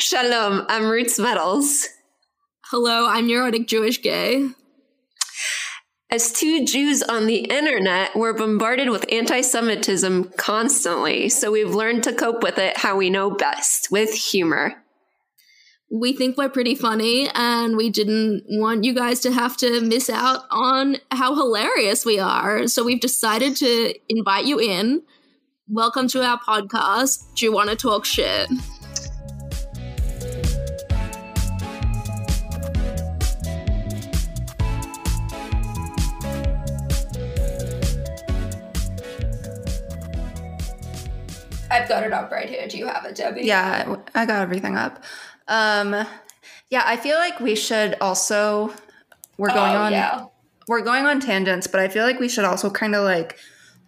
Shalom, I'm Roots Metals. Hello, I'm neurotic Jewish gay. As two Jews on the internet, we're bombarded with anti Semitism constantly, so we've learned to cope with it how we know best with humor. We think we're pretty funny, and we didn't want you guys to have to miss out on how hilarious we are. So we've decided to invite you in. Welcome to our podcast. Do you want to talk shit? I've got it up right here. Do you have it, Debbie? Yeah, I got everything up. Um, yeah, I feel like we should also we're going Oh, on yeah. we're going on tangents, but I feel like we should also kind of like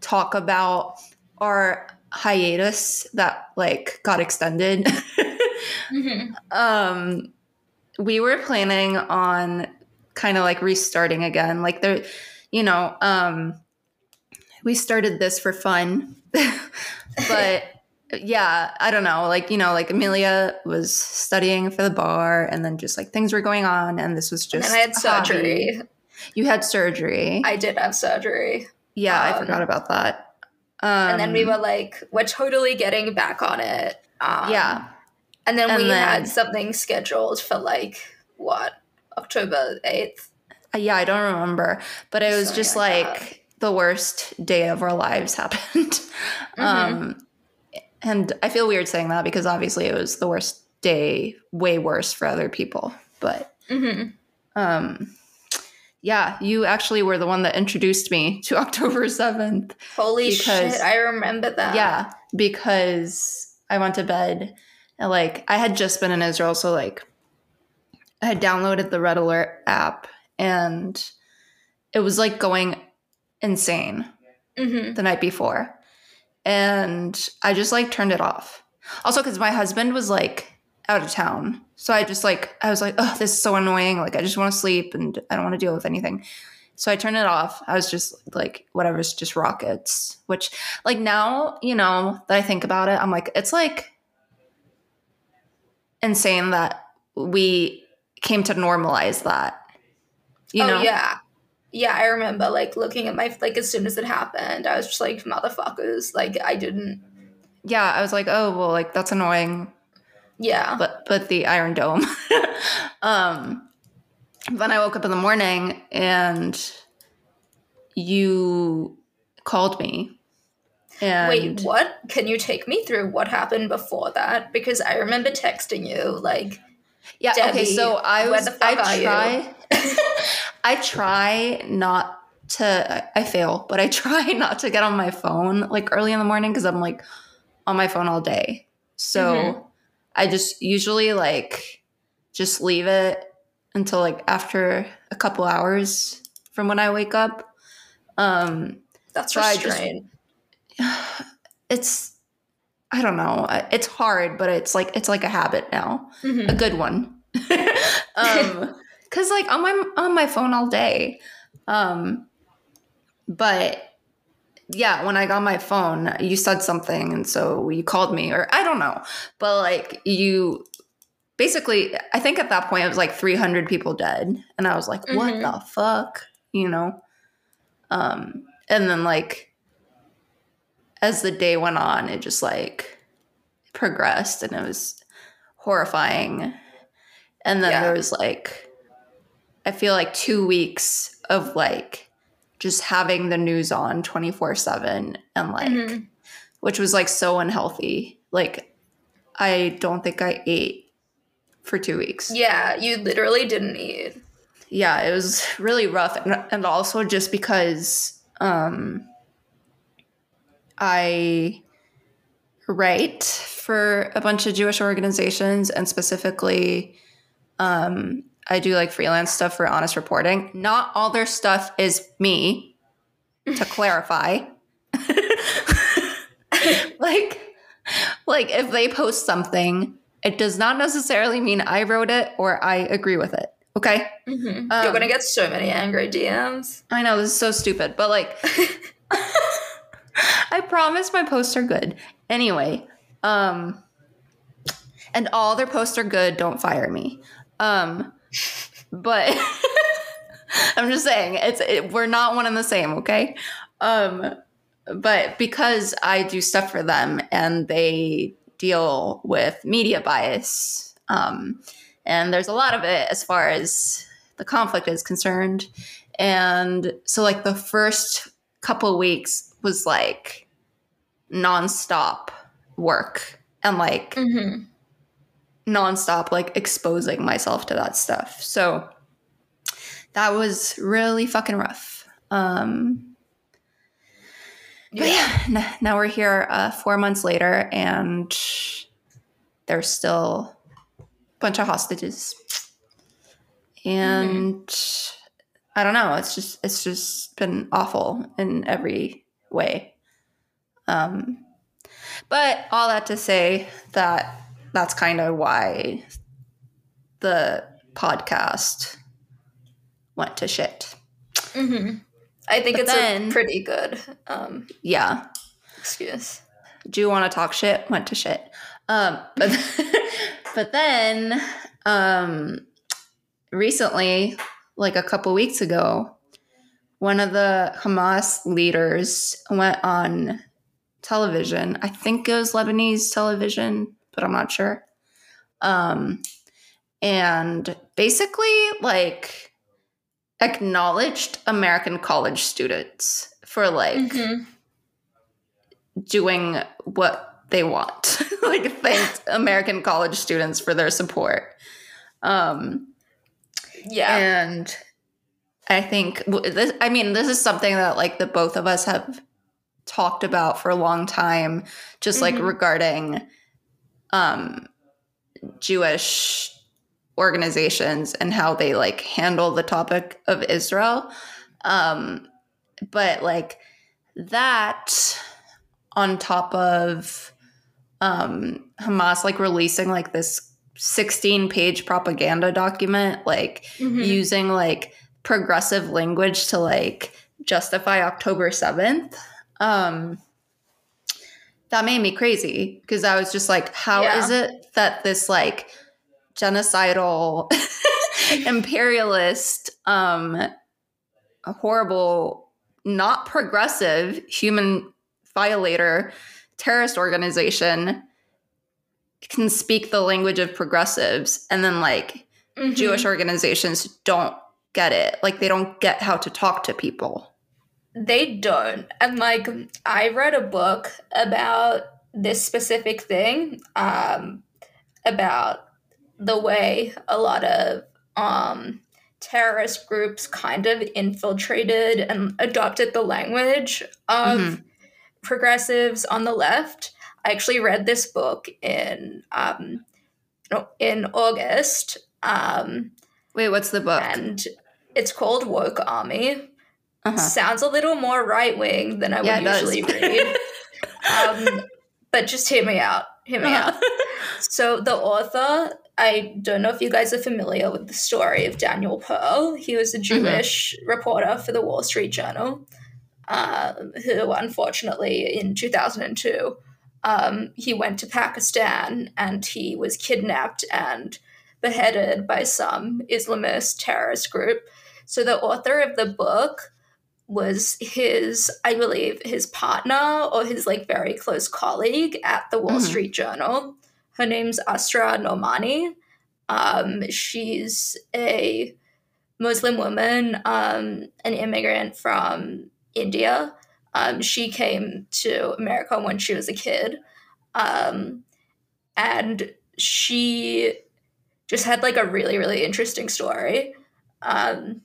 talk about our hiatus that like got extended. Mhm. um we were planning on kind of like restarting again like there you know um we started this for fun but yeah i don't know like you know like amelia was studying for the bar and then just like things were going on and this was just And I had hobby. surgery. you had surgery I did have surgery. yeah i um, forgot about that um and then we were like, we're totally getting back on it. Um, yeah And then And we then- had something scheduled for like, what, October 8th? Uh, Yeah, I don't remember, but it was Something just like like, the worst day of our lives happened. Mm-hmm. Um, and I feel weird saying that because obviously it was the worst day, way worse for other people. But hmm um, yeah, you actually were the one that introduced me to October 7th. Holy Because- shit, I remember that. yeah, because I went to bed and like I had just been in Israel, so like I had downloaded the Red Alert app and it was like going insane hmm the night before. And I just like turned it off. Also, because my husband was like out of town. So I just like, I was like, oh, this is so annoying. Like, I just want to sleep and I don't want to deal with anything. So I turned it off. I was just like, whatever's just rockets, which, like, now, you know, that I think about it, I'm like, it's like insane that we came to normalize that. You oh, know? yeah. Yeah, I remember like looking at my, like, as soon as it happened, I was just like, motherfuckers. Like, I didn't, Yeah. I was like, oh, well, like, that's annoying. yeah. but but the Iron Dome. um, then I woke up in the morning and you called me. And Wait, what? Can you take me through what happened before that? Because I remember texting you, like, yeah, okay. So I was the fuck are I you? I try not to I- fail, but I try not to get on my phone like early in the morning because I'm like on my phone all day. So Mhm. I just usually like just leave it until like after a couple hours from when I wake up. Um that's So just- restraint. it's I don't know. It's hard, but it's like it's like a habit now. Mhm. A good one. um cuz like on my on my phone all day. Um but yeah, when I got my phone, you said something and so you called me or I don't know. But like you basically I think at that point it was like 300 people dead and I was like what Mhm. the fuck, you know? Um and then like as the day went on, it just like progressed and it was horrifying. And then Yeah. there was like, I feel like two weeks of like just having the news on 24 7 and like, Mhm. which was like so unhealthy. Like, I don't think I ate for two weeks. Yeah, you literally didn't eat. yeah it was really rough and, and also just because um i write for a bunch of jewish organizations and specifically um i do like freelance stuff for honest reporting not all their stuff is me to clarify like like if they post something it does not necessarily mean i wrote it or i agree with it okay Mhm. Um, You're gonna get so many angry DMs. I know this is so stupid, but like I promise my posts are good. Anyway, um and all their posts are good. Don't fire me. Um, but I'm just saying it's it, we're not one and the same, okay? Um, but because I do stuff for them and they deal with media bias, um, and there's a lot of it as far as the conflict is concerned. And so, like, the first couple weeks was like nonstop work and like Mhm. Nonstop like exposing myself to that stuff. So that was really fucking rough. Um but yeah, now we're here uh, four months later, and there's still a bunch of hostages. And I don't know. It's just it's just been awful in every way. Um, but all that to say that that's kind of why the podcast went to shit. Mhm. I think But it's then- a pretty good um, Yeah. excuse. do you want to talk shit went to shit um but but then um recently like a couple weeks ago one of the hamas leaders went on television i think it was lebanese television but i'm not sure um and basically like acknowledged american college students for like Mhm. doing what they want. like thanked American college students for their support. Um Yeah. and I think this I mean this is something that like the both of us have talked about for a long time just like Mhm. regarding um Jewish organizations and how they like handle the topic of Israel. Um but like that on top of um Hamas like releasing like this 16 page propaganda document like Mhm. using like progressive language to like justify October 7th. Um that made me crazy because I was just like how is Yeah. it that this like genocidal imperialist um horrible not progressive human violator terrorist organization can speak the language of progressives and then like Mhm. Jewish organizations don't get it. Like they don't get how to talk to people. They don't. And like I read a book about this specific thing, um, about the way a lot of um terrorist groups kind of infiltrated and adopted the language of Mhm. progressives on the left. I actually read this book in um in August. Um Wait, what's the book? and it's called Woke Army Uh-huh. sounds a little more right wing than I Yeah, would usually read. um, but just hear me out. Hear me out. So the author, I don't know if you guys are familiar with the story of Daniel Pearl. He was a Mm-hmm. Jewish reporter for the Wall Street Journal, um, who unfortunately in 2002 um, he went to Pakistan and he was kidnapped and beheaded by some Islamist terrorist group. So the author of the book was his, I believe, his partner or his like very close colleague at the Wall Mhm. Street Journal. Her name's Asra Nomani. Um, she's a Muslim woman, um, an immigrant from India. Um, she came to America when she was a kid. Um, and she just had like a really, really interesting story. Um,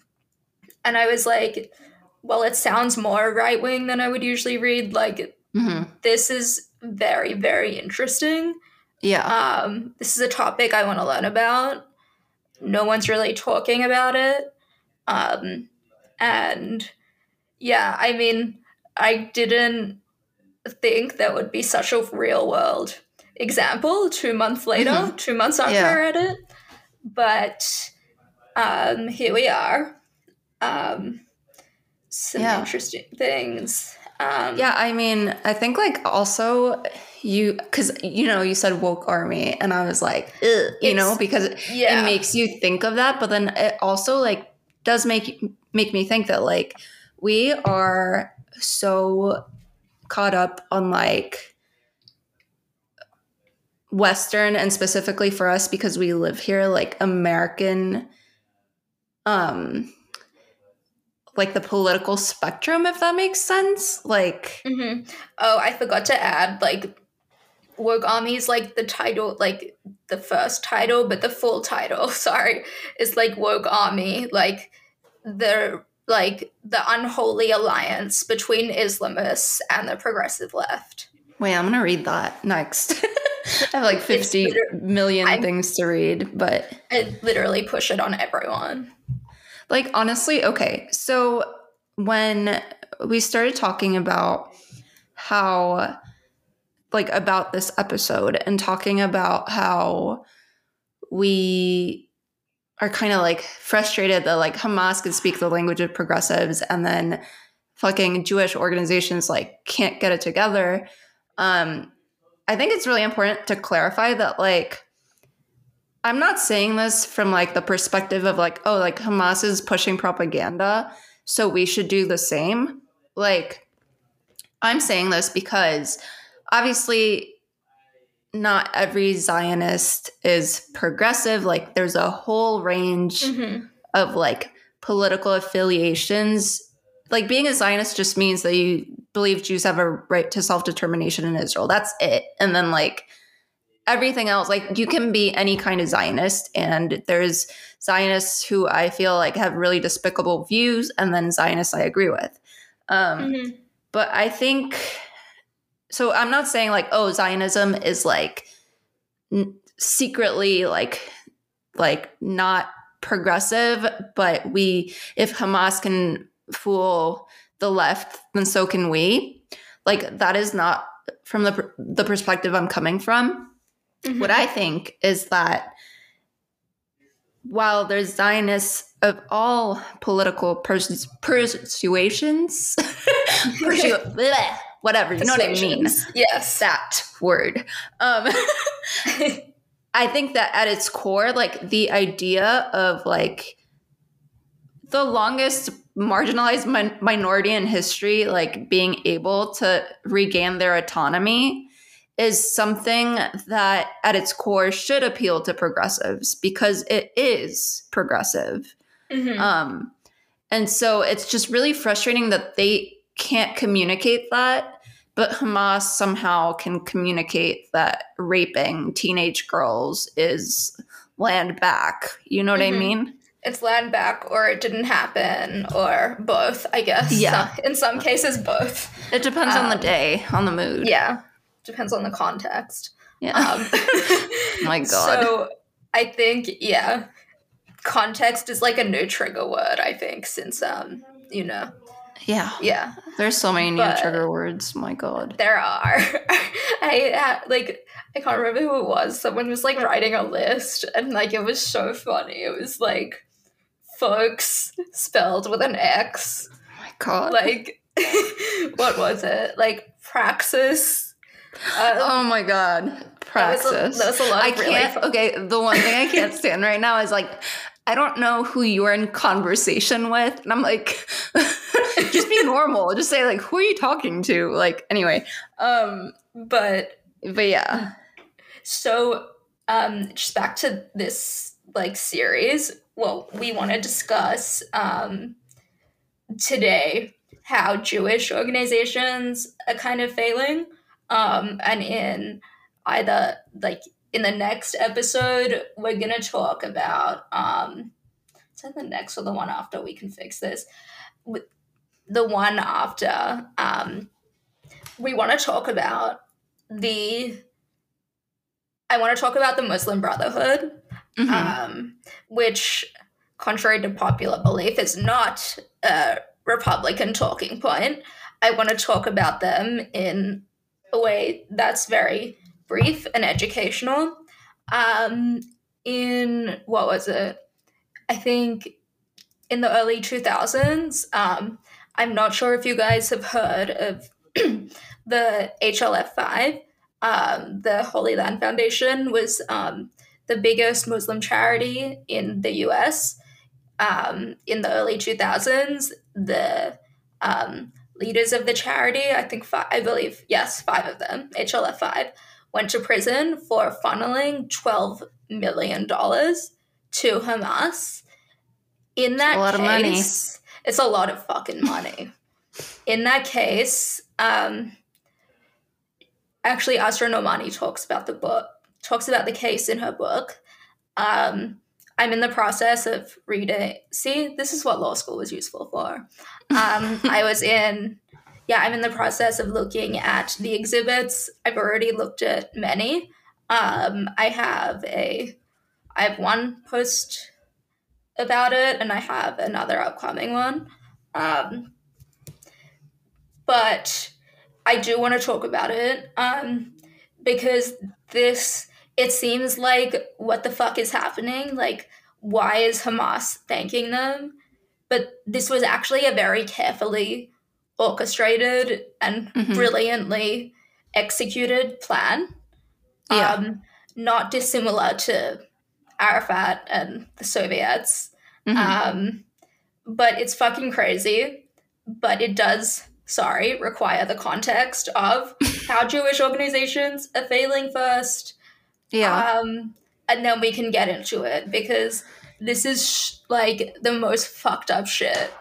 and I was like, well, it sounds more right wing than I would usually read. Like, hmm this is very, very interesting. Yeah. Um, this is a topic I want to learn about. No one's really talking about it. Um, and yeah, I mean, I didn't think that would be such a real world example two months later, Mhm. two months after Yeah. I read it. But um, here we are. Um, some Yeah. interesting things. Um, Yeah, I mean, I think like also you because you know you said woke army, and I was like, you know, because it makes you think of that, but then it also like does make make me think that like we are so caught up on like Western and specifically for us because we live here, like American, um, like the political spectrum, if that makes sense. Like, hmm Oh, I forgot to add like Woke Army is like the title, like the first title, but the full title, sorry, is like Woke Army, like the like the unholy alliance between Islamists and the progressive left. wait, I'm gonna read that next. I have like fifty million things to read, but I literally push it on everyone. Like honestly, okay. So when we started talking about how like about this episode and talking about how we are kind of like frustrated that like Hamas can speak the language of progressives and then fucking Jewish organizations like can't get it together. Um I think it's really important to clarify that like I'm not saying this from like the perspective of like, oh, like Hamas is pushing propaganda, so we should do the same. Like, I'm saying this because obviously not every Zionist is progressive. Like, there's a whole range Mhm. of like political affiliations. Like, being a Zionist just means that you believe Jews have a right to self determination in Israel. That's it. And then, like, everything else like you can be any kind of zionist and there's zionists who i feel like have really despicable views and then zionists i agree with um Mhm. but i think so i'm not saying like oh zionism is like n- secretly like like not progressive but we if hamas can fool the left then so can we like that is not from the the perspective i'm coming from Mhm. what I think is that while there's Zionists of all political pers- persuasions, persu- whatever, you know what I mean? Yes. That word. Um, I think that at its core, like the idea of like the longest marginalized min- minority in history, like being able to regain their autonomy, is something that at its core should appeal to progressives because it is progressive. Mhm. Um, and so it's just really frustrating that they can't communicate that, but Hamas somehow can communicate that raping teenage girls is land back. You know what I Mhm. mean? it's land back or it didn't happen or both i guess Yeah. So- in some cases both It depends on the Um, day, on the mood. yeah depends on the context Yeah. um, My God. so i think yeah context is like a new trigger word i think since um you know yeah. yeah There's so many new But- trigger words. My God. there are i had like i can't remember who it was someone was like writing a list and like it was so funny it was like folks spelled with an x my God. like what was it like praxis uh, oh my God. that was a- Praxis. that was a lot I of can't. okay, the one thing I can't stand right now is like, I don't know who you're in conversation with, and I'm like, just be normal. Just say like, who are you talking to? Like, anyway. Um, but but yeah, so um just back to this like series well we want to discuss um today how jewish organizations are kind of failing um and in either like in the next episode we're gonna talk about um is that the next or the one after we can fix this With the one after um we want to talk about the I want to talk about the Muslim Brotherhood, Mhm. um, which, contrary to popular belief, is not a Republican talking point. I want to talk about them in a way that's very brief and educational. Um, in what was it? I think in the early 2000s, um, I'm not sure if you guys have heard of the HLF5. Um, the Holy Land Foundation was um, the biggest Muslim charity in the US. Um, in the early 2000s, the um, leaders of the charity, I think, five, I believe, yes, five of them, HLF5, went to prison for funneling $12 million to Hamas. In that case, it's a lot of fucking money. In that case, um, actually, Asra Nomani talks about the book, talks about the case in her book. Um, I'm in the process of reading. See, this is what law school was useful for. Um, I was in, yeah, I'm in the process of looking at the exhibits. I've already looked at many. Um, I have a, I have one post about it, and I have another upcoming one. Um, but I do want to talk about it um, because this it seems like what the fuck is happening? Like, why is Hamas thanking them? But this was actually a very carefully orchestrated and Mhm. brilliantly executed plan. Yeah. Um, not dissimilar to Arafat and the Soviets. Mhm. Um, but it's fucking crazy. But it does, sorry, require the context of how Jewish organizations are failing first. Yeah. Um, and then we can get into it because this is sh- like the most fucked up shit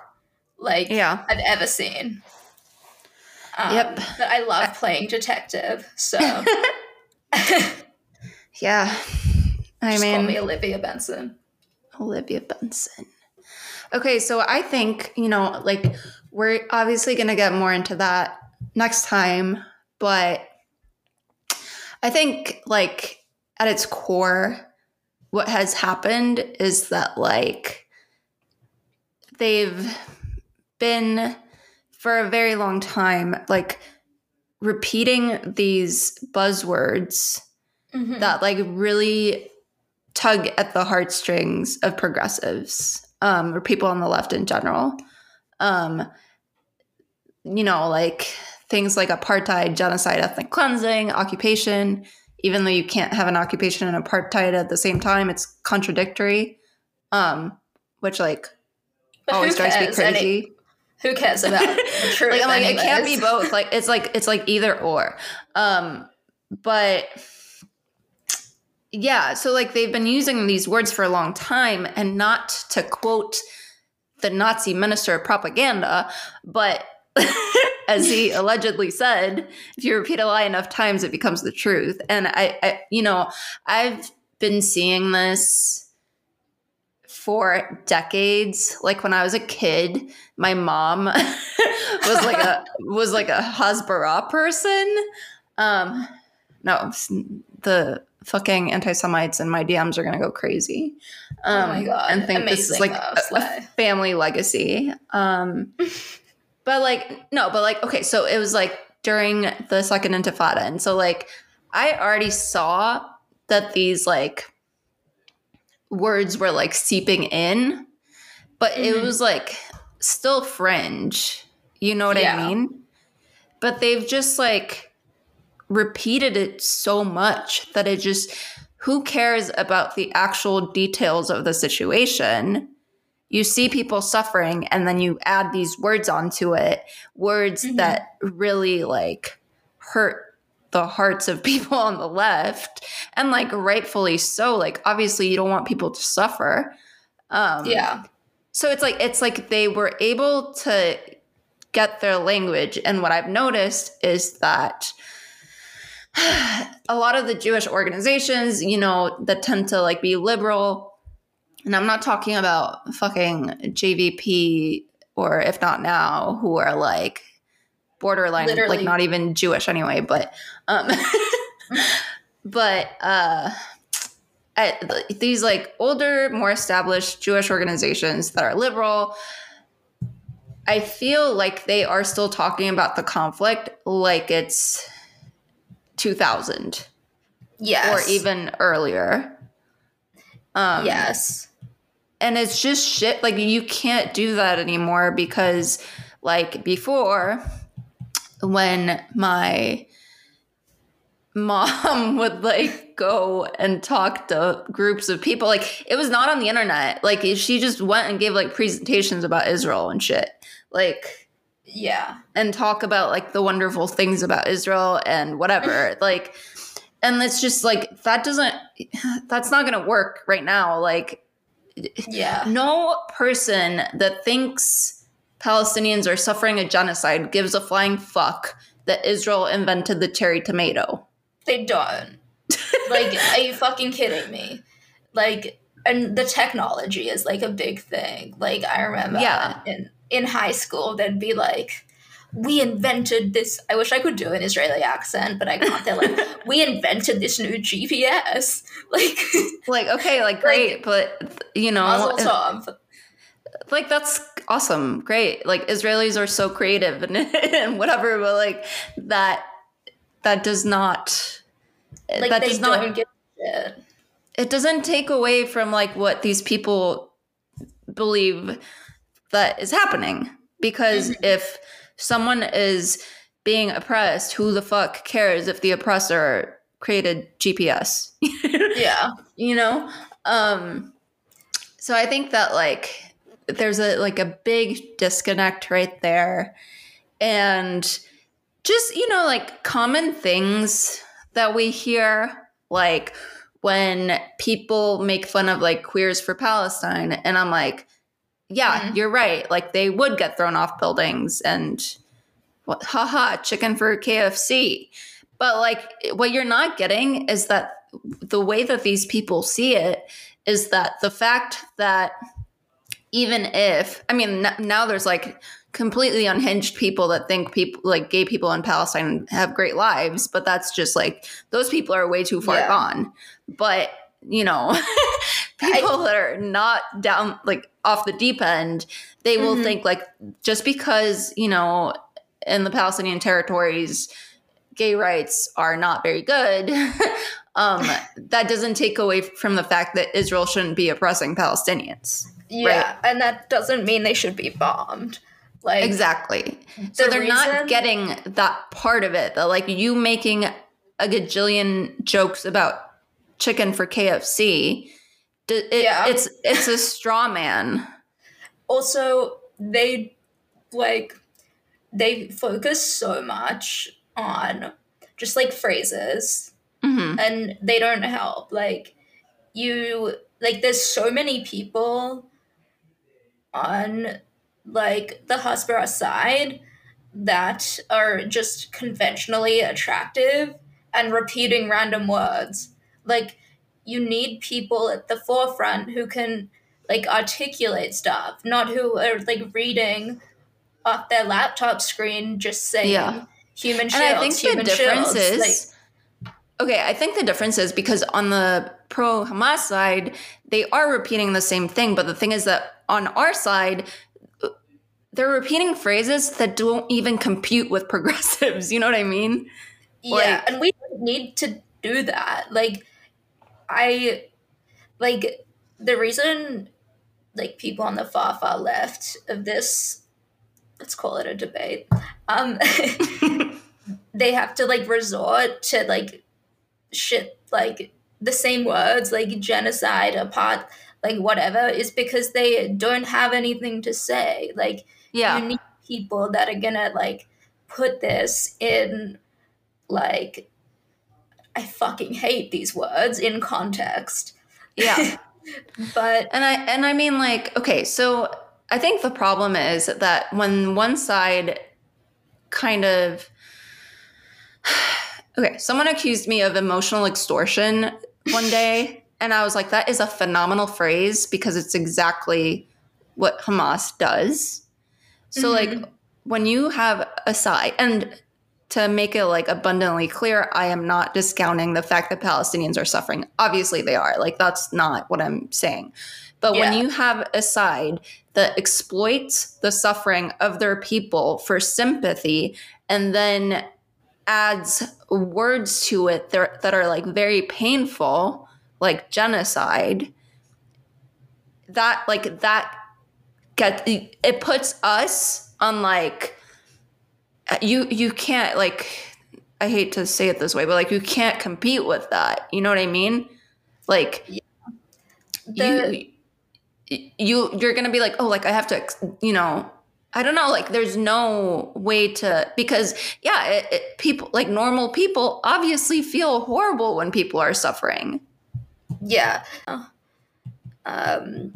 like yeah. I've ever seen. Um, Yep. But I love playing detective, so Yeah. I just call mean, me Olivia Benson. Olivia Benson. Okay, so I think, you know, like we're obviously going to get more into that next time, but I think like at its core what has happened is that like they've been for a very long time like repeating these buzzwords Mhm. that like really tug at the heartstrings of progressives um, or people on the left in general. Um, you know, like things like apartheid, genocide, ethnic cleansing, occupation. Even though you can't have an occupation and apartheid at the same time, it's contradictory. Um, which like But always drives me cares? Any- crazy. who cares about truth? like I'm like it can't be both. Like it's like it's like either or. Um, but yeah, so like they've been using these words for a long time, and not to quote the Nazi minister of propaganda, but as he allegedly said, if you repeat a lie enough times, it becomes the truth. And I, I you know, I've been seeing this for decades. Like when I was a kid, my mom was like a was like a Hasbara person. Um, no, the fucking anti-Semites in my DMs are gonna go crazy. Um, Oh my God. And think this is like a, a family legacy. Um, but like no, but like okay, so it was like during the second Intifada, and so like I already saw that these like words were like seeping in, but it Mhm. was like still fringe. You know what I mean? But they've just like repeated it so much that it just who cares about the actual details of the situation? You see people suffering and then you add these words onto it, words Mhm. that really like hurt the hearts of people on the left and like rightfully so like obviously you don't want people to suffer um Yeah. so it's like it's like they were able to get their language and what i've noticed is that a lot of the jewish organizations you know that tend to like be liberal and i'm not talking about fucking jvp or if not now who are like borderline Literally. like not even jewish anyway but um but uh I, these like older, more established Jewish organizations that are liberal, I feel like they are still talking about the conflict like it's 2000 Yes. or even earlier. Um, yes. And it's just shit. Like you can't do that anymore because, like before when my mom would like go and talk to groups of people like it was not on the internet like she just went and gave like presentations about israel and shit like Yeah. and talk about like the wonderful things about israel and whatever like and it's just like that doesn't that's not gonna work right now like Yeah. no person that thinks palestinians are suffering a genocide gives a flying fuck that israel invented the cherry tomato They don't. like, are you fucking kidding me? Like, and the technology is like a big thing. Like, I remember Yeah. in in high school, they'd be like, "We invented this." I wish I could do an Israeli accent, but I can't. They're like, "We invented this new GPS." Like, like okay like great but you know tov. like that's awesome great like israelis are so creative and, and whatever but like that that does not eh, Like, that they does don't not a shit. it doesn't take away from like what these people believe that is happening because mm-hmm. if someone is being oppressed who the fuck cares if the oppressor created gps Yeah. you know? Um so i think that like there's a like a big disconnect right there. And just you know like common things that we hear like when people make fun of like queers for palestine and i'm like yeah Mhm. you're right like they would get thrown off buildings and what haha chicken for kfc but like what you're not getting is that the way that these people see it is that the fact that even if i mean n- now there's like completely unhinged people that think people like gay people in palestine have great lives but that's just like those people are way too far Yeah. gone but you know people that are not down like off the deep end they will Mhm. think like just because you know in the palestinian territories gay rights are not very good um that doesn't take away from the fact that israel shouldn't be oppressing palestinians Yeah. And that doesn't mean they should be bombed. Like, exactly so they're not getting that part of it that like you making a gajillion jokes about chicken for kfc it, Yeah. it's it's a straw man also they like they focus so much on just like phrases Mhm. and they don't help like you like there's so many people on like the Hasbara side that are just conventionally attractive and repeating random words like you need people at the forefront who can like articulate stuff not who are like reading off their laptop screen just saying Yeah. human and i think the human difference shields. is like, okay i think the difference is because on the pro hamas side they are repeating the same thing but the thing is that on our side they're repeating phrases that don't even compute with progressives you know what i mean Yeah, Like- and we need to do that. Like, I like the reason like people on the far far left of this. Let's call it a debate. Um, they have to like resort to like shit like the same words like genocide, apart, like whatever, is because they don't have anything to say. Like yeah you need people that are gonna like put this in like I fucking hate these words in context. yeah But And I and I mean like okay, so I think the problem is that when one side kind of Okay, someone accused me of emotional extortion one day and I was like that is a phenomenal phrase because it's exactly what Hamas does. So like mm-hmm. when you have a side and to make it like abundantly clear, I am not discounting the fact that Palestinians are suffering. Obviously they are. Like that's not what I'm saying. But when you have a side that exploits the suffering of their people for sympathy and then adds words to it that that are like very painful, like genocide, that like that get it puts us on like you you can't like I hate to say it this way, but like you can't compete with that. You know what I mean? Like The- you you you're gonna be like oh like i have to you know i don't know like there's no way to because yeah it, it, people like normal people obviously feel horrible when people are suffering Yeah. Um,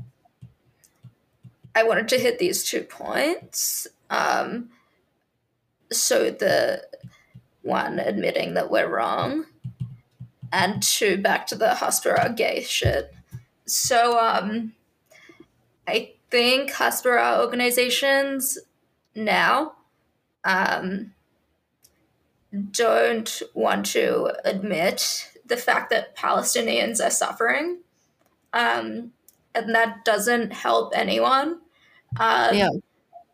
I wanted to hit these two points. Um, so the one admitting that we're wrong, and two back to the Hasbara gay shit. So um, I think Hasbara organizations now um, don't want to admit the fact that Palestinians are suffering. Um, and that doesn't help anyone. Um, Yeah.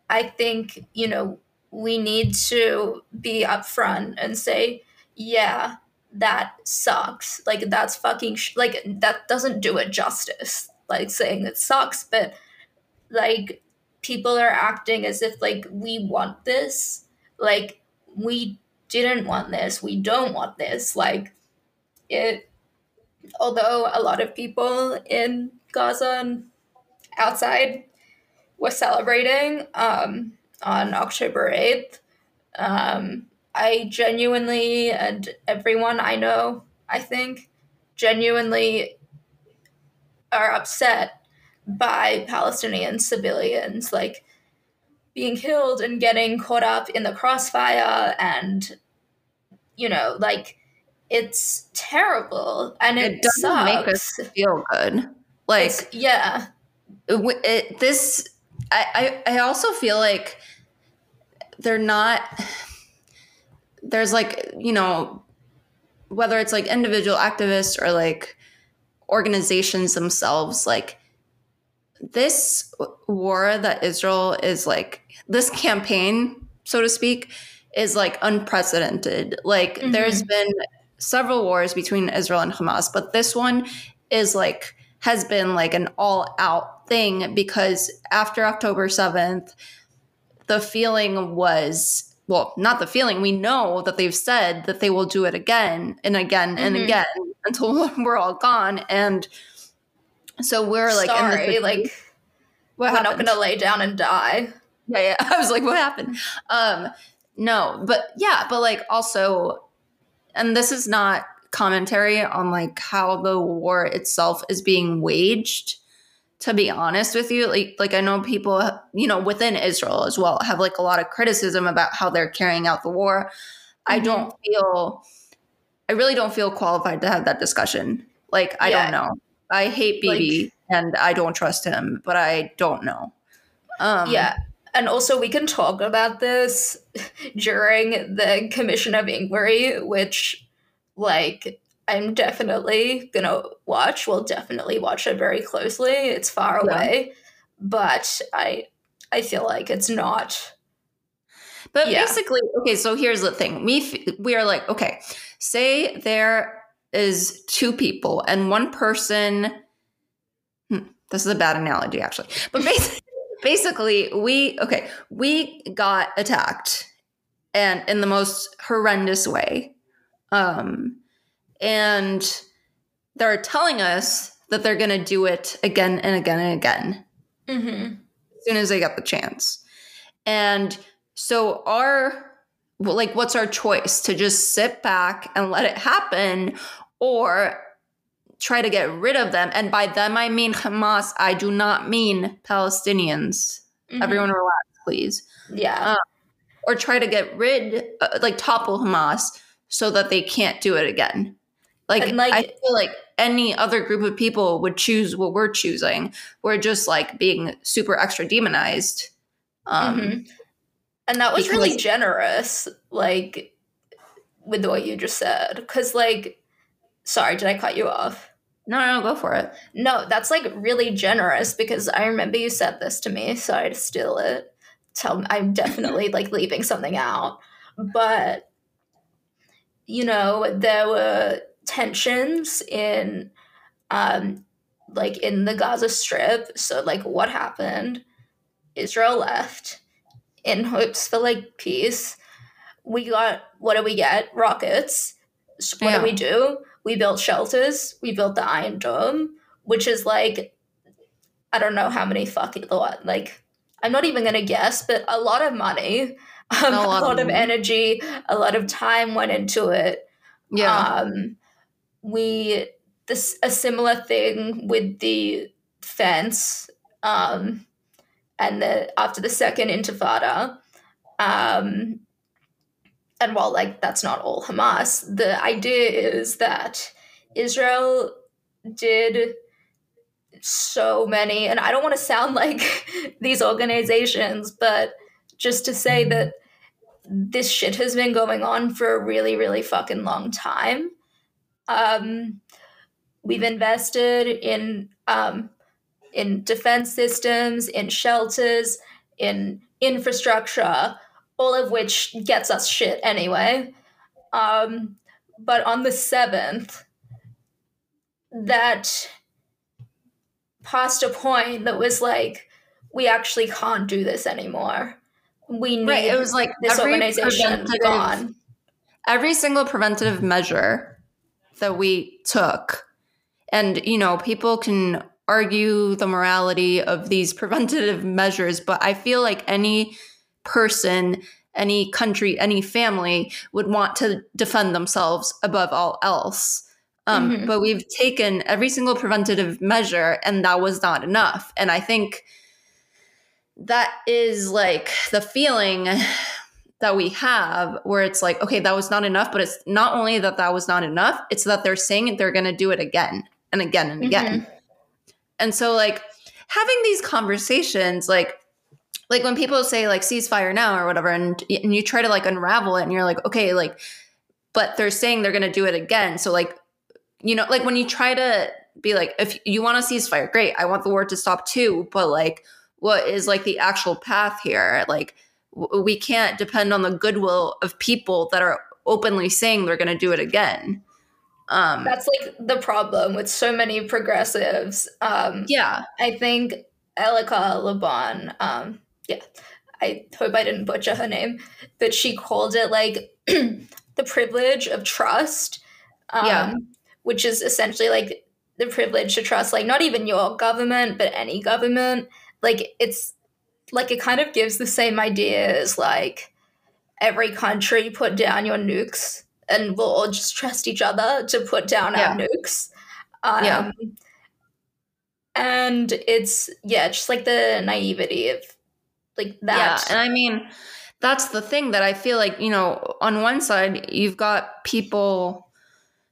I think, you know, we need to be upfront and say, yeah, that sucks. Like, that's fucking, sh- like, that doesn't do it justice. Like, saying it sucks, but, like, people are acting as if, like, we want this. Like, we didn't want this. We don't want this. Like, it, although a lot of people in Gaza and outside were celebrating um, on October 8th, um, I genuinely, and everyone I know, I think, genuinely are upset by Palestinian civilians, like being killed and getting caught up in the crossfire and, you know, like, it's terrible and it, It doesn't sucks. make us feel good. Like It's- yeah, it, this I, I i also feel like they're not there's like you know whether it's like individual activists or like organizations themselves like this war that israel is like this campaign so to speak is like unprecedented like Mhm. there's been several wars between israel and hamas but this one is like has been like an all out thing because after October 7th, the feeling was well, not the feeling, we know that they've said that they will do it again and again and Mhm. again until we're all gone. And so we're like, in sorry, like what we're not gonna lay down and die. Yeah, yeah. I was like, what happened? Um, no, but yeah, but like also, and this is not commentary on like how the war itself is being waged. To be honest with you, like like I know people, you know, within Israel as well have like a lot of criticism about how they're carrying out the war. I Mhm. don't feel, I really don't feel qualified to have that discussion. Like I Yeah. don't know. I hate Bibi and I don't trust him, but I don't know. Um, yeah. And also, we can talk about this during the Commission of Inquiry, which, like, I'm definitely gonna watch. We'll definitely watch it very closely. It's far Yeah. away, but I, I feel like it's not. But Yeah. basically, okay, so here's the thing. We f- we are like, okay, say there is two people and one person hmm, this is a bad analogy actually. But basically, basically we okay, we got attacked and in the most horrendous way. Um and they're telling us that they're going to do it again and again and again Mm-hmm. as soon as they get the chance. And so our like what's our choice to just sit back and let it happen or try to get rid of them and by them I mean Hamas I do not mean Palestinians everyone relax please Mm-hmm. Yeah. or try to get rid uh, like topple Hamas so that they can't do it again like, like- I feel like any other group of people would choose what we're choosing we're just like being super extra demonized um Mhm. And that was really generous, like with what you just said. Because, like, sorry, did I cut you off? no no go for it No, that's like really generous because I remember you said this to me. Sorry to steal it. Tell I'm definitely like leaving something out, but you know there were tensions in, um, like in the Gaza Strip. So like, what happened? Israel left. in hopes for like peace. We got what do we get? Rockets. So what Yeah. do we do? We built shelters. We built the Iron Dome, which is like I don't know how many fucking like I'm not even gonna guess, but a lot of money, um, a lot, of, money. energy, a lot of time went into it. Yeah. Um, we this a similar thing with the fence, um, and the after the second Intifada, um, and while like that's not all Hamas, the idea is that Israel did so many, and I don't want to sound like these organizations, but just to say that this shit has been going on for a really, really fucking long time. Um, we've invested in um, in defense systems, in shelters, in infrastructure, all of which gets us shit anyway. Um, but on the seventh, that passed a point that was like, we actually can't do this anymore. We need right. It was like this every organization gone. every single preventative measure that we took and you know people can argue the morality of these preventative measures but i feel like any person any country any family would want to defend themselves above all else um, Mhm. but we've taken every single preventative measure and that was not enough and i think that is like the feeling that we have where it's like okay that was not enough but it's not only that that was not enough it's that they're saying they're going to do it again and again and again. Mm-hmm. And so like having these conversations like like when people say like ceasefire now or whatever and, and you try to like unravel it and you're like okay like but they're saying they're going to do it again. So like you know like when you try to be like if you want a ceasefire great i want the war to stop too but like what is like the actual path here like w- we can't depend on the goodwill of people that are openly saying they're going to do it again um That's like the problem with so many progressives. Um, yeah I think Elica Le Bon, um, yeah, I hope I didn't butcher her name, but she called it like the privilege of trust. Um, Yeah. Which is essentially like the privilege to trust, like not even your government, but any government. Like it's like it kind of gives the same idea as like every country put down your nukes and we'll all just trust each other to put down our nukes. Um, Yeah. And it's, yeah, just like the naivety of like that. Yeah, and I mean, that's the thing that I feel like, you know, on one side, you've got people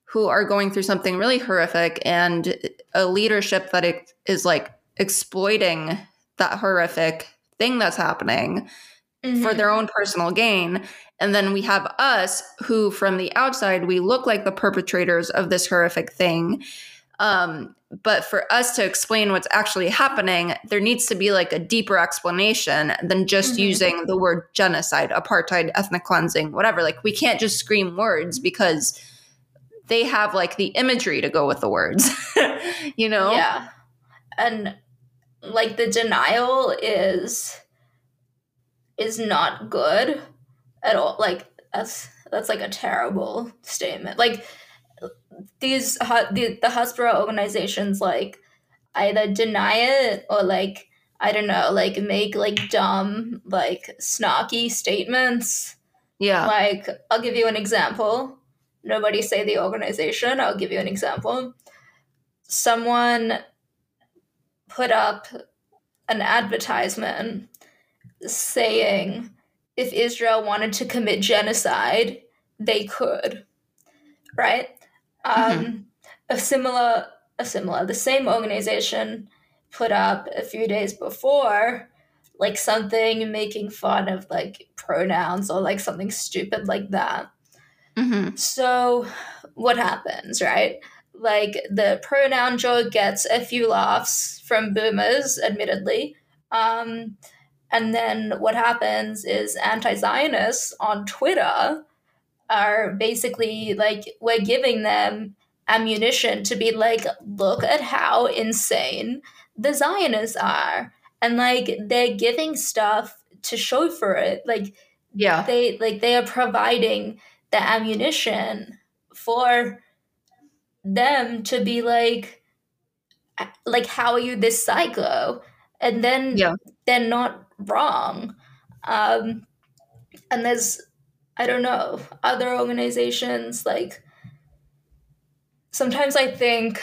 who are going through something really horrific and a leadership that it is like exploiting that horrific thing that's happening for Mhm. their own personal gain. And then we have us who, from the outside, we look like the perpetrators of this horrific thing. Um, but for us to explain what's actually happening, there needs to be like a deeper explanation than just Mhm. using the word genocide, apartheid, ethnic cleansing, whatever. Like, we can't just scream words because they have like the imagery to go with the words, you know? Yeah. And like the denial is is not good at all. Like that's that's like a terrible statement. Like these the the Hasbara organizations like either deny it or like I don't know, like make like dumb, like snarky statements. Yeah. Like, I'll give you an example. Nobody say the organization. I'll give you an example. Someone put up an advertisement saying if Israel wanted to commit genocide, they could. Right? Um, a similar, a similar, the same organization put up a few days before like something making fun of like pronouns or like something stupid like that. hmm So, what happens, right? Like the pronoun joke gets a few laughs from boomers, admittedly. Um, and then what happens is anti Zionists on Twitter are basically like, we're giving them ammunition to be like, look at how insane the Zionists are. And like, they're giving stuff to show for it. Like Yeah. they like they are providing the ammunition for them to be like like how are you this psycho and then Yeah. they're not wrong um and there's i don't know other organizations like sometimes i think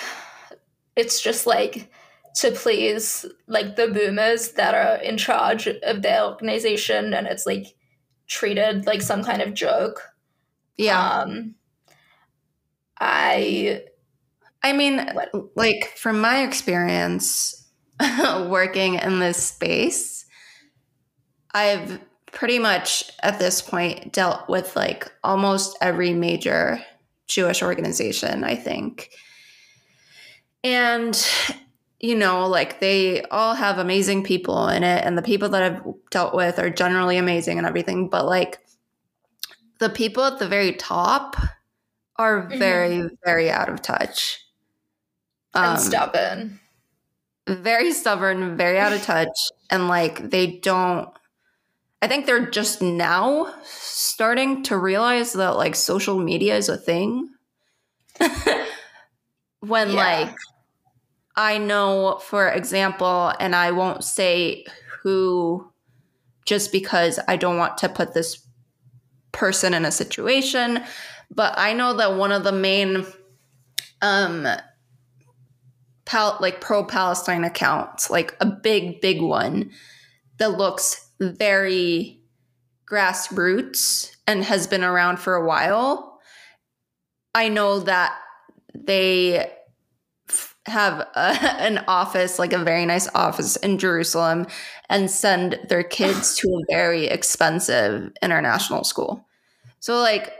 it's just like to please like the boomers that are in charge of their organization and it's like treated like some kind of joke Yeah. um i I mean, What? like from my experience working in this space, I've pretty much at this point dealt with like almost every major Jewish organization, I think. And you know, like they all have amazing people in it and the people that I've dealt with are generally amazing and everything, but like the people at the very top are Mhm. very very out of touch. And Um, stubborn very stubborn, very out of touch, and like they don't. I think they're just now starting to realize that like social media is a thing. when Yeah. like I know, for example, and I won't say who just because I don't want to put this person in a situation, but I know that one of the main um pal- like pro Palestine accounts, like a big, big one that looks very grassroots and has been around for a while. I know that they f- have a, an office, like a very nice office in Jerusalem, and send their kids to a very expensive international school. So, like,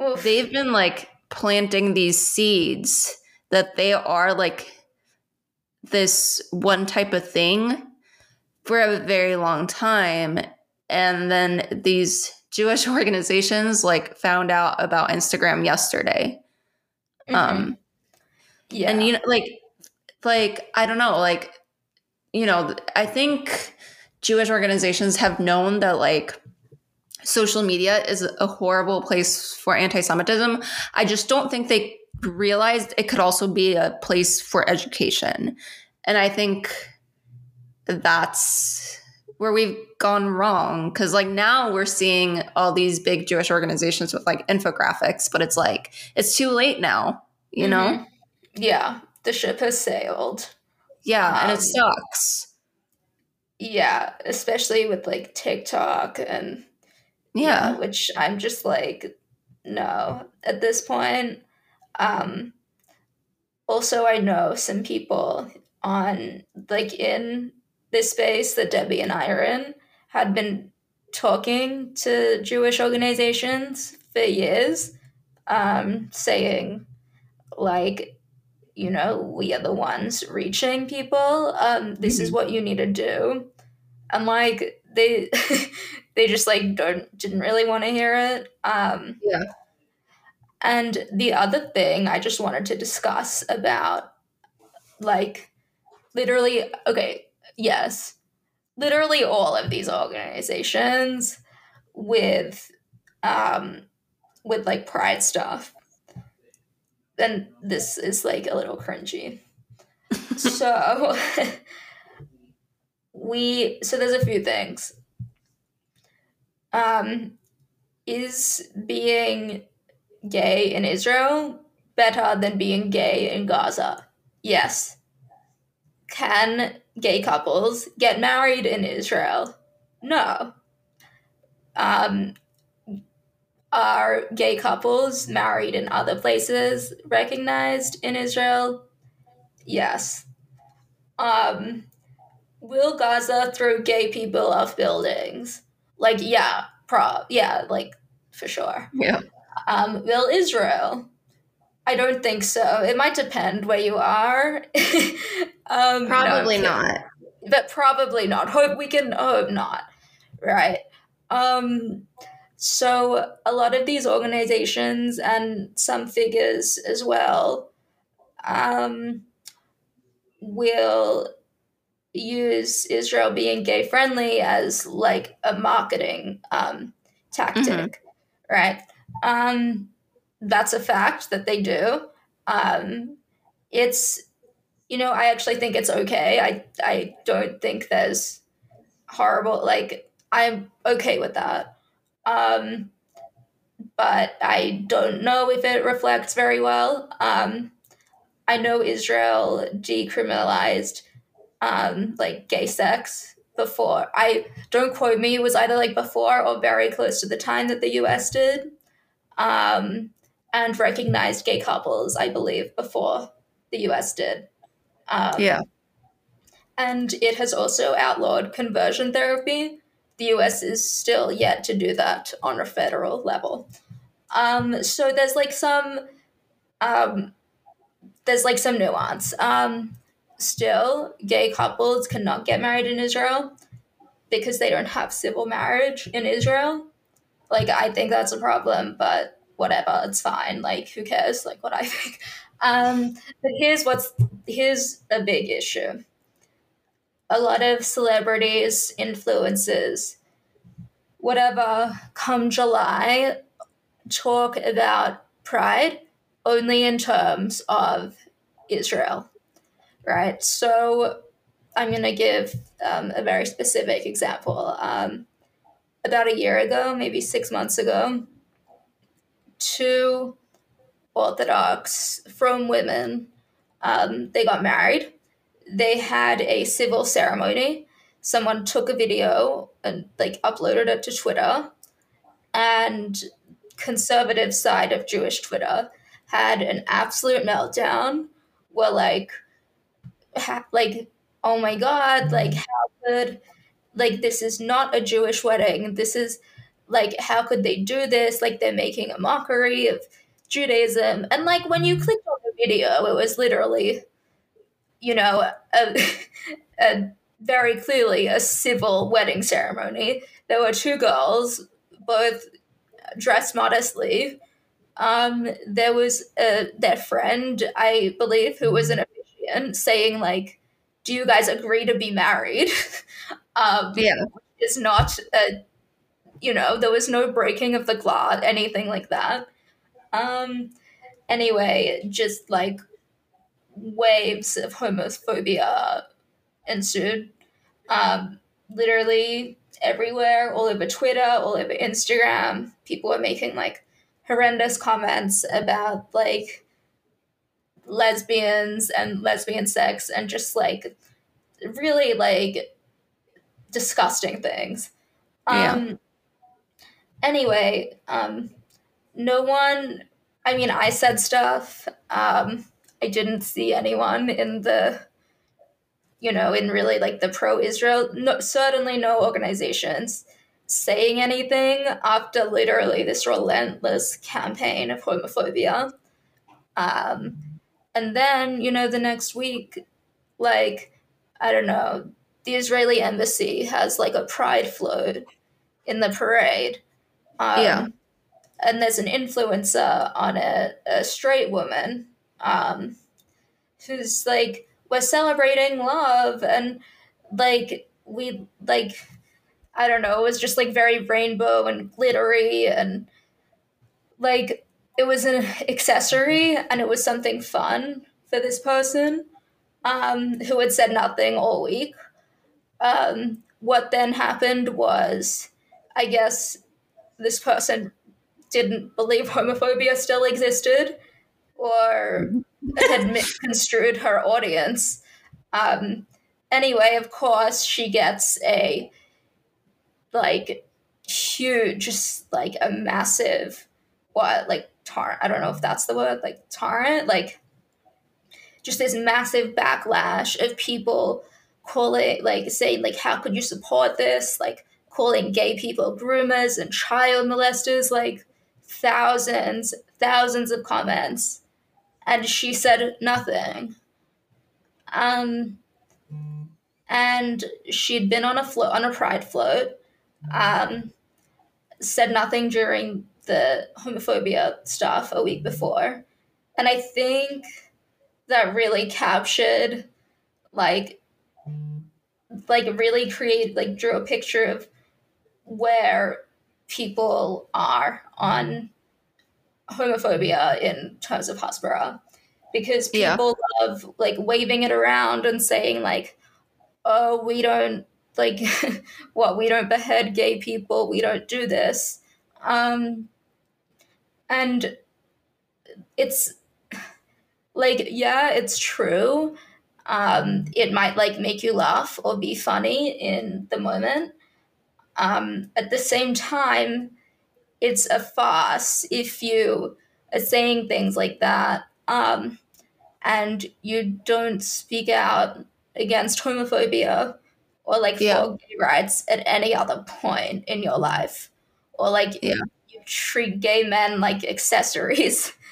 Oof. they've been like planting these seeds that they are like this one type of thing for a very long time. And then these jewish organizations like found out about instagram yesterday. Mhm. um yeah. and you know like like i don't know like you know i think jewish organizations have known that like social media is a horrible place for anti-semitism. I just don't think they realized it could also be a place for education and i think that's where we've gone wrong because like now we're seeing all these big jewish organizations with like infographics but it's like it's too late now you know Mhm. yeah the ship has sailed Yeah, and it Um, sucks. yeah especially with like tiktok and Yeah. which i'm just like no at this point um also i know some people on like in this space that debbie and i are in had been talking to jewish organizations for years um saying like you know we are the ones reaching people. Um this is what you need to do. And like they they just like don't didn't really want to hear it. Um Yeah. And the other thing i just wanted to discuss about like literally okay yes literally all of these organizations with um with like pride stuff and this is like a little cringy. So we so there's a few things. Um is being gay in israel better than being gay in gaza. Yes. Can gay couples get married in israel? No. Um are gay couples married in other places recognized in israel? Yes. Um will gaza throw gay people off buildings? Like yeah pro yeah like for sure. Yeah. Um will israel i don't think so it might depend where you are um Probably kid- not. but probably not hope we can hope not right um so a lot of these organizations and some figures as well um will use Israel being gay friendly as like a marketing um, tactic, mm-hmm. right? Um, that's a fact that they do. Um, it's, you know, I actually think it's okay. I I don't think there's horrible. Like I'm okay with that. Um, but I don't know if it reflects very well. Um, I know Israel decriminalized um, like gay sex before. I don't quote me. It was either like before or very close to the time that the U.S. did, um, and recognized gay couples. I believe before the U.S. did. Um, yeah. And it has also outlawed conversion therapy. The U.S. is still yet to do that on a federal level. Um, so there's like some um, there's like some nuance. Um, still, gay couples cannot get married in Israel because they don't have civil marriage in Israel. Like, I think that's a problem, but whatever, it's fine. Like, who cares? Like, what I think. Um, but here's what's here's a big issue. A lot of celebrities, influences, whatever, come July, talk about pride only in terms of Israel, right? So I'm going to give um, a very specific example. Um, about a year ago, maybe six months ago, two Orthodox from women, um, they got married. They had a civil ceremony. Someone took a video and like uploaded it to Twitter, and conservative side of Jewish Twitter had an absolute meltdown. Were like, ha- like, oh my god, like how could, like this is not a Jewish wedding. This is like how could they do this? Like they're making a mockery of Judaism. And like when you clicked on the video, it was literally, you know, a, a very clearly a civil wedding ceremony. There were two girls, both dressed modestly, um, there was a, their friend, I believe, who was an officiant, saying like, "Do you guys agree to be married?" um, yeah, is not a, you know, there was no breaking of the glass, anything like that. Um, anyway, just like waves of homophobia ensued. Um, literally everywhere, all over Twitter, all over Instagram, people were making like horrendous comments about like lesbians and lesbian sex and just like really like disgusting things. Yeah. Um anyway, um no one I mean I said stuff. Um I didn't see anyone in the you know, in really like the pro Israel no certainly no organizations saying anything after literally this relentless campaign of homophobia. Um, and then, you know, the next week, like, I don't know, the Israeli embassy has like a pride float in the parade. Um, yeah. And there's an influencer on it, a straight woman, um, who's like, we're celebrating love and like, we like I don't know, it was just like very rainbow and glittery and like it was an accessory and it was something fun for this person um, who had said nothing all week. Um, what then happened was, I guess this person didn't believe homophobia still existed or had misconstrued her audience. Um, anyway, of course, she gets a like huge, just like a massive, what, like torrent. I don't know if that's the word, like torrent, like just this massive backlash of people calling, like saying, like, how could you support this? Like calling gay people groomers and child molesters, like thousands, thousands of comments. And she said nothing. Um, and she'd been on a float on a pride float um, said nothing during the homophobia stuff a week before. And I think that really captured like like really create like drew a picture of where people are on homophobia in terms of Hasbara because Yeah. people love like waving it around and saying like oh we don't like what we don't behead gay people we don't do this um and it's like yeah it's true um it might like make you laugh or be funny in the moment um at the same time it's a farce if you are saying things like that um and you don't speak out against homophobia or like Yeah. for gay rights at any other point in your life or like Yeah. you treat gay men like accessories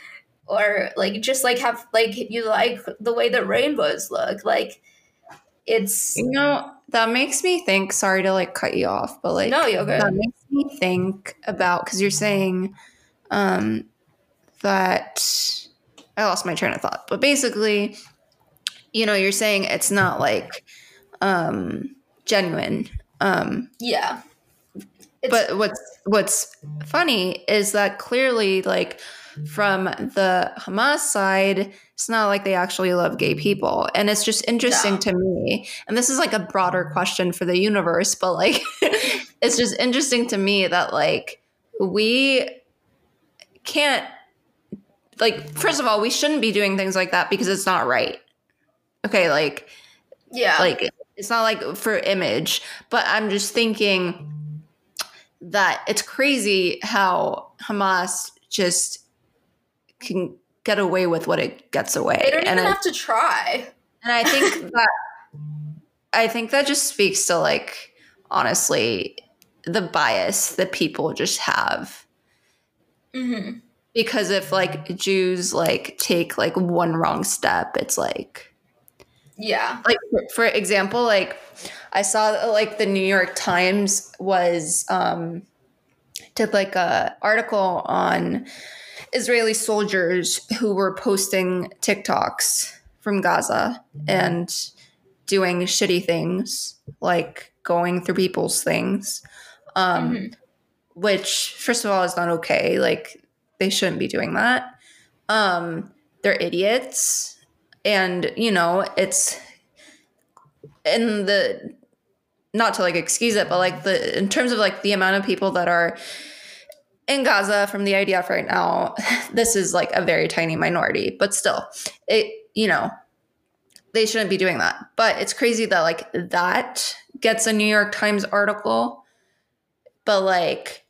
or like just like have like you like the way that rainbows look like it's You know, that makes me think, sorry to like cut you off, but like no you're good that makes me think about because you're saying um that I lost my train of thought. But basically, you know, you're saying it's not like um genuine. Um yeah It's- but what's what's funny is that clearly like from the Hamas side, it's not like they actually love gay people. And it's just interesting No. to me. And this is like a broader question for the universe, but like it's just interesting to me that like we can't like first of all, we shouldn't be doing things like that because it's not right. Okay, like yeah like it's not like for image but i'm just thinking that it's crazy how hamas just can get away with what it gets away. They don't and, even I, have to try. And i think that i think that just speaks to like honestly the bias that people just have. Mm-hmm. because if like jews like take like one wrong step it's like yeah. Like for- for example like i saw like the new york times was um did like a article on israeli soldiers who were posting tiktoks from gaza and doing shitty things like going through people's things um Mhm. which first of all is not okay. Like they shouldn't be doing that. Um they're idiots. And you know it's in the not to like excuse it but like the in terms of like the amount of people that are in Gaza from the IDF right now this is like a very tiny minority but still it you know they shouldn't be doing that but it's crazy that like that gets a New York Times article but like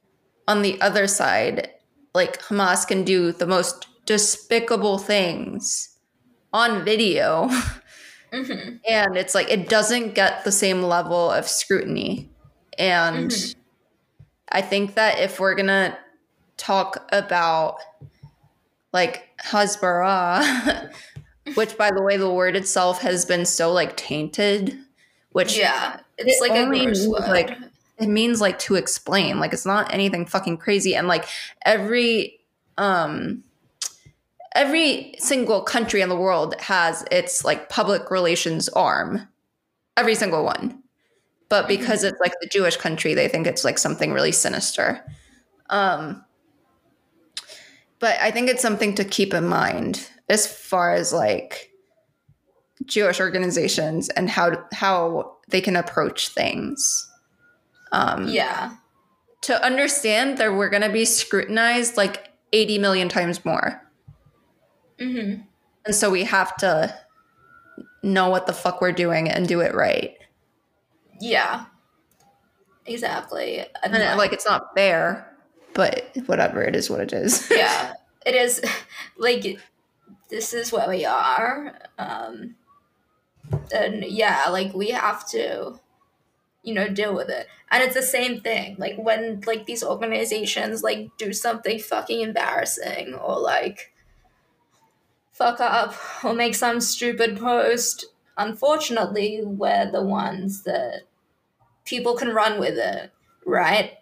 on the other side like Hamas can do the most despicable things on video Mm-hmm. and it's like it doesn't get the same level of scrutiny and Mhm. i think that if we're gonna talk about like hasbara which by the way the word itself has been so like tainted which yeah it's it like a means, word. like, it means like to explain. Like it's not anything fucking crazy. And like every um every single country in the world has its like public relations arm. Every single one. But because it's like the jewish country they think it's like something really sinister. Um but i think it's something to keep in mind as far as like jewish organizations and how how they can approach things. Um yeah. To understand that we're going to be scrutinized like 80 million times more. Mm-hmm. and so we have to know what the fuck we're doing and do it right. Yeah. Exactly. And and like it's not fair but whatever it is what it is. Yeah it is like this is where we are um and yeah like we have to you know deal with it. And it's the same thing like when like these organizations like do something fucking embarrassing or like fuck up or make some stupid post unfortunately we're the ones that people can run with it right?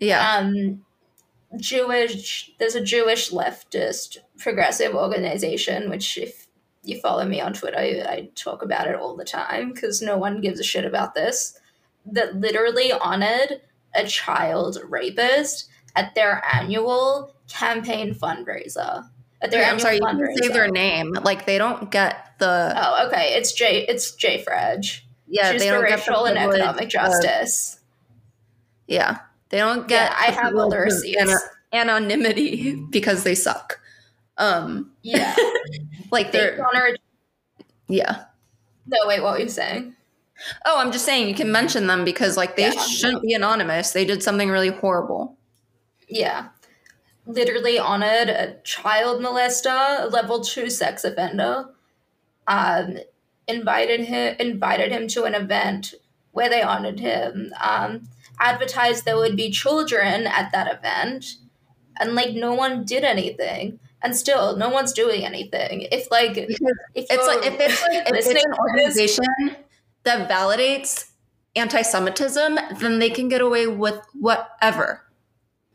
Yeah. Um Jewish there's a Jewish leftist progressive organization which if you follow me on Twitter, I, I talk about it all the time because no one gives a shit about this. That literally honored a child rapist at their annual campaign fundraiser. At their I'm annual sorry, you fundraiser. can say their name. Like they don't get the Oh, okay. It's Jay. It's JFREJ. yeah. She's they don't get racial the and economic of- justice. yeah, they don't get. Yeah, I have all the receipts. anonymity because they suck. Um, yeah, like they they're honored. yeah. No, wait. What were you saying? Oh, I'm just saying you can mention them because like they Yeah. shouldn't be anonymous. They did something really horrible. Yeah, literally honored a child molester, a level two sex offender. Um, invited him invited him to an event where they honored him. Um, advertised there would be children at that event, and like no one did anything. And still, no one's doing anything. If like, if It's like if it's like if it's an this- organization that validates anti-Semitism, then they can get away with whatever.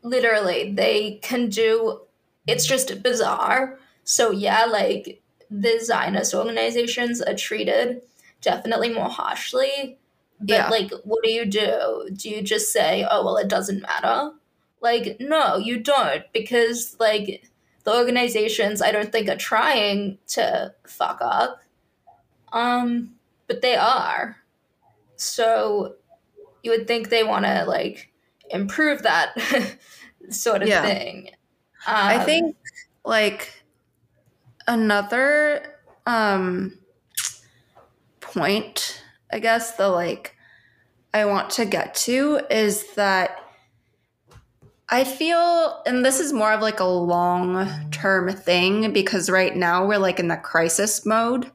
literally they can do it's just bizarre so yeah like the zionist organizations are treated definitely more harshly but Yeah. like what do you do do you just say oh well it doesn't matter like no you don't because like the organizations i don't think are trying to fuck up um but they are so you would think they want to like improve that sort of Yeah. thing. Um, I think like another um point, I guess the like I want to get to is that I feel and this is more of like a long-term thing because right now we're like in the crisis mode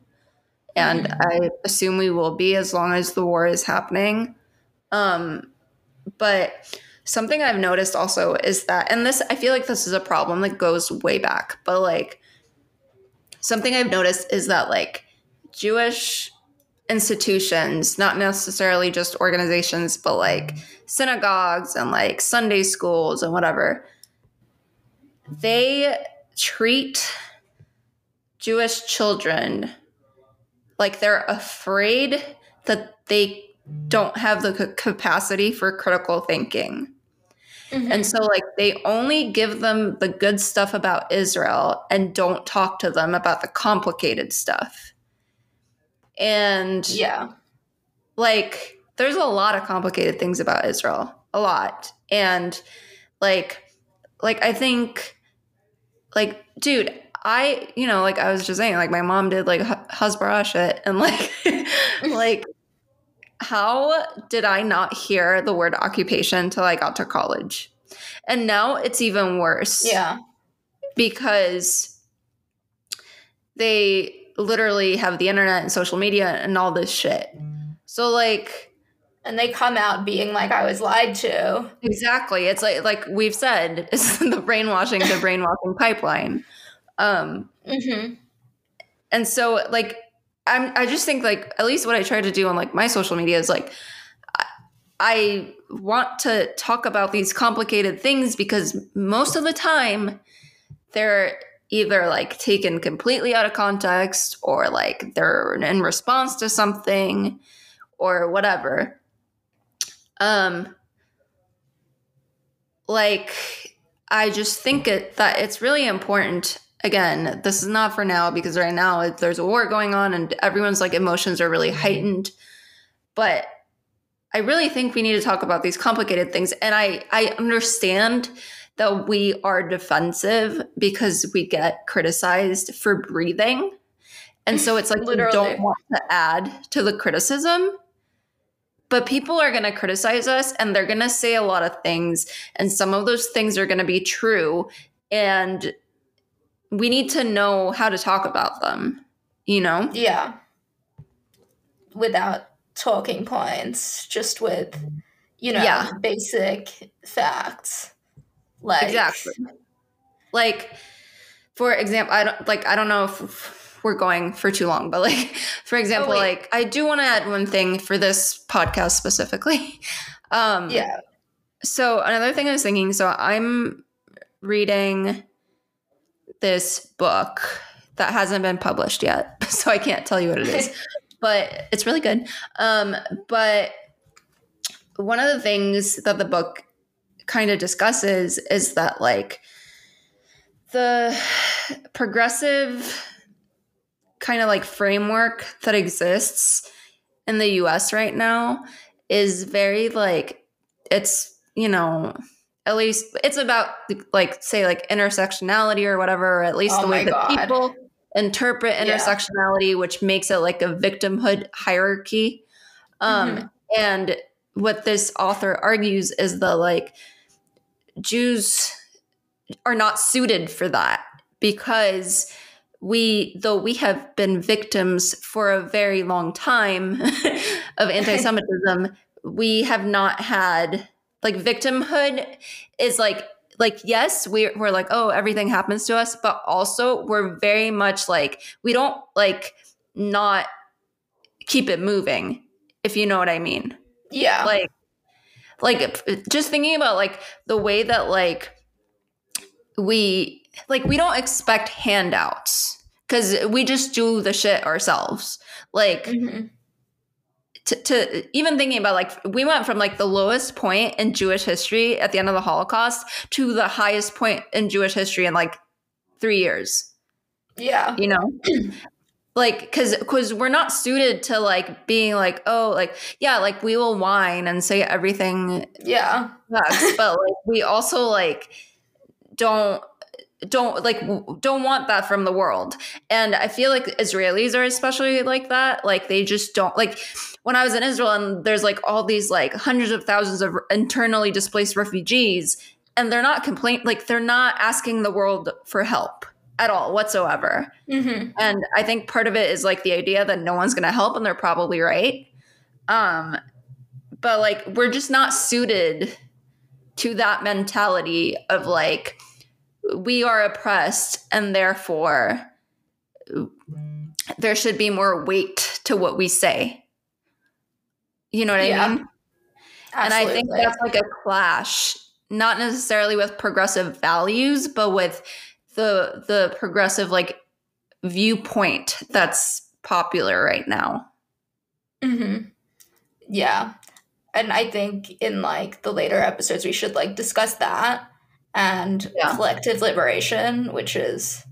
and I assume we will be as long as the war is happening. Um but something I've noticed also is that, and this, I feel like this is a problem that goes way back, but like something I've noticed is that like Jewish institutions, not necessarily just organizations, but like synagogues and like Sunday schools and whatever, they treat Jewish children like they're afraid that they don't have the ca- capacity for critical thinking. mhm. And so, like, they only give them the good stuff about Israel and don't talk to them about the complicated stuff. And, yeah, like, there's a lot of complicated things about Israel, a lot. And, like, like, I think, like, dude, I, you know, like I was just saying, like, my mom did like Hasbara shit, and like, like, how did I not hear the word occupation until I got to college? And now it's even worse yeah, because they literally have the internet and social media and all this shit. So like and they come out being like, "I was lied to." exactly, it's like like we've said, it's the brainwashing the brainwashing pipeline. Um hmm and so like i'm i just think like at least what i try to do on like my social media is like I, I want to talk about these complicated things because most of the time they're either like taken completely out of context or like they're in response to something or whatever. Um like i just think it that it's really important again this is not for now because right now there's a war going on and everyone's like emotions are really heightened. But i really think we need to talk about these complicated things and i i understand that we are defensive because we get criticized for breathing and so it's like we Literally. don't want to add to the criticism but people are going to criticize us and they're going to say a lot of things and some of those things are going to be true and we need to know how to talk about them you know Yeah, without talking points, just with you know Yeah. basic facts. Like exactly like for example i don't like i don't know if we're going for too long but like for example wait. like i do want to add one thing for this podcast specifically um Yeah. So another thing I was thinking, so I'm reading this book that hasn't been published yet, so I can't tell you what it is. but it's really good. Um, but one of the things that the book kind of discusses is that like the progressive kind of like framework that exists in the US right now is very like it's you know at least it's about like say like intersectionality or whatever or at least Oh the way that people interpret Yeah. intersectionality which makes it like a victimhood hierarchy um Mhm. and what this author argues is the like Jews are not suited for that because we though we have been victims for a very long time of anti-semitism we have not had like victimhood is like like yes we're, we're like oh everything happens to us but also we're very much like we don't like not keep it moving if you know what i mean Yeah. like like just thinking about like the way that like we like we don't expect handouts because we just do the shit ourselves like Mhm. to, to even thinking about like we went from like the lowest point in jewish history at the end of the holocaust to the highest point in jewish history in like three years Yeah. you know like because because we're not suited to like being like oh like yeah like we will whine and say everything Yeah. sucks but like we also like don't don't like don't want that from the world. And i feel like israelis are especially like that. Like they just don't like when i was in israel and there's like all these like hundreds of thousands of internally displaced refugees and they're not complain like they're not asking the world for help at all whatsoever. Hmm and i think part of it is like the idea that no one's going to help and they're probably right. Um but like we're just not suited to that mentality of like we are oppressed and therefore there should be more weight to what we say. You know what Yeah. i mean? And i think that's like a clash not necessarily with progressive values but with the the progressive like viewpoint that's popular right now hmm Yeah. And I think in like the later episodes we should like discuss that and Yeah. collective liberation, which is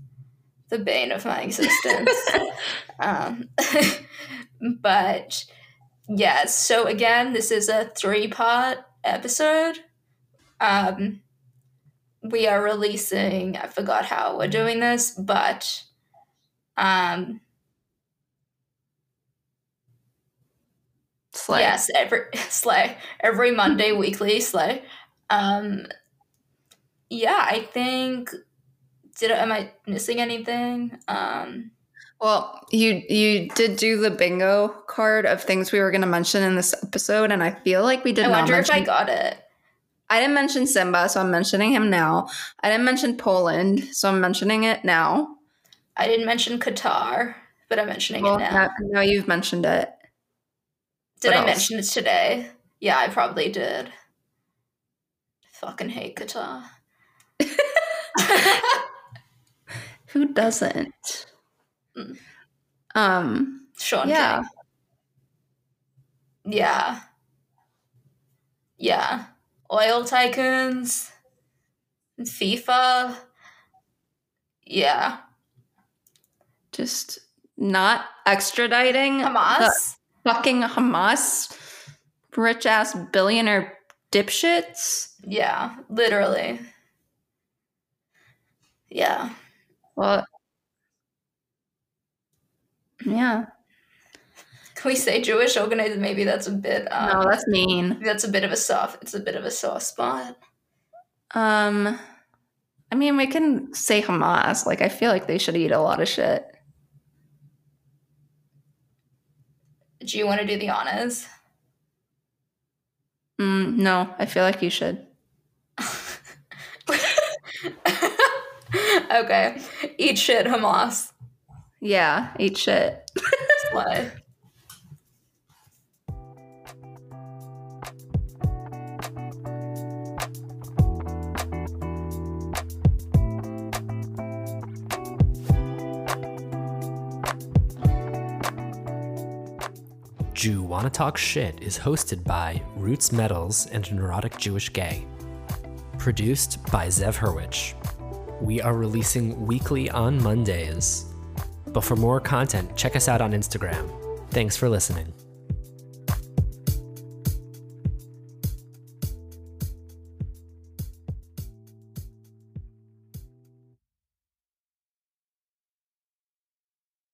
the bane of my existence. um, but yes, so again, this is a three part episode. Um, we are releasing, I forgot how we're doing this, but um, Slay. Yes, every slay every Monday, weekly slay. Um, yeah, I think. Did am I missing anything? Um, well you you did do the bingo card of things we were going to mention in this episode and i feel like we did I wonder if I got it. I didn't mention simba so i'm mentioning him now i didn't mention poland so i'm mentioning it now I didn't mention Qatar, but I'm mentioning well it now. now, you've mentioned it did what I else? mention it today? Yeah, I probably did. Fucking hate Qatar. who doesn't Mm. um Shaun yeah King. Yeah. Yeah. Oil tycoons. FIFA. Yeah. just not extraditing Hamas. fucking Hamas rich ass billionaire dipshits. Yeah, literally. Yeah. Well, yeah, we say Jewish organized? Maybe that's a bit. Um, no, that's mean. that's a bit of a soft. It's a bit of a soft spot. Um, I mean, we can say Hamas. Like, I feel like they should eat a lot of shit. Do you want to do the honors? Mm, no, I feel like you should. okay. Eat shit, Hamas. Yeah, eat shit. Slay. Jew Wanna Talk Shit is hosted by Roots Metals and Neurotic Jewish Gay. Produced by Zev Hurwich. We are releasing weekly on Mondays. But for more content, check us out on Instagram. Thanks for listening.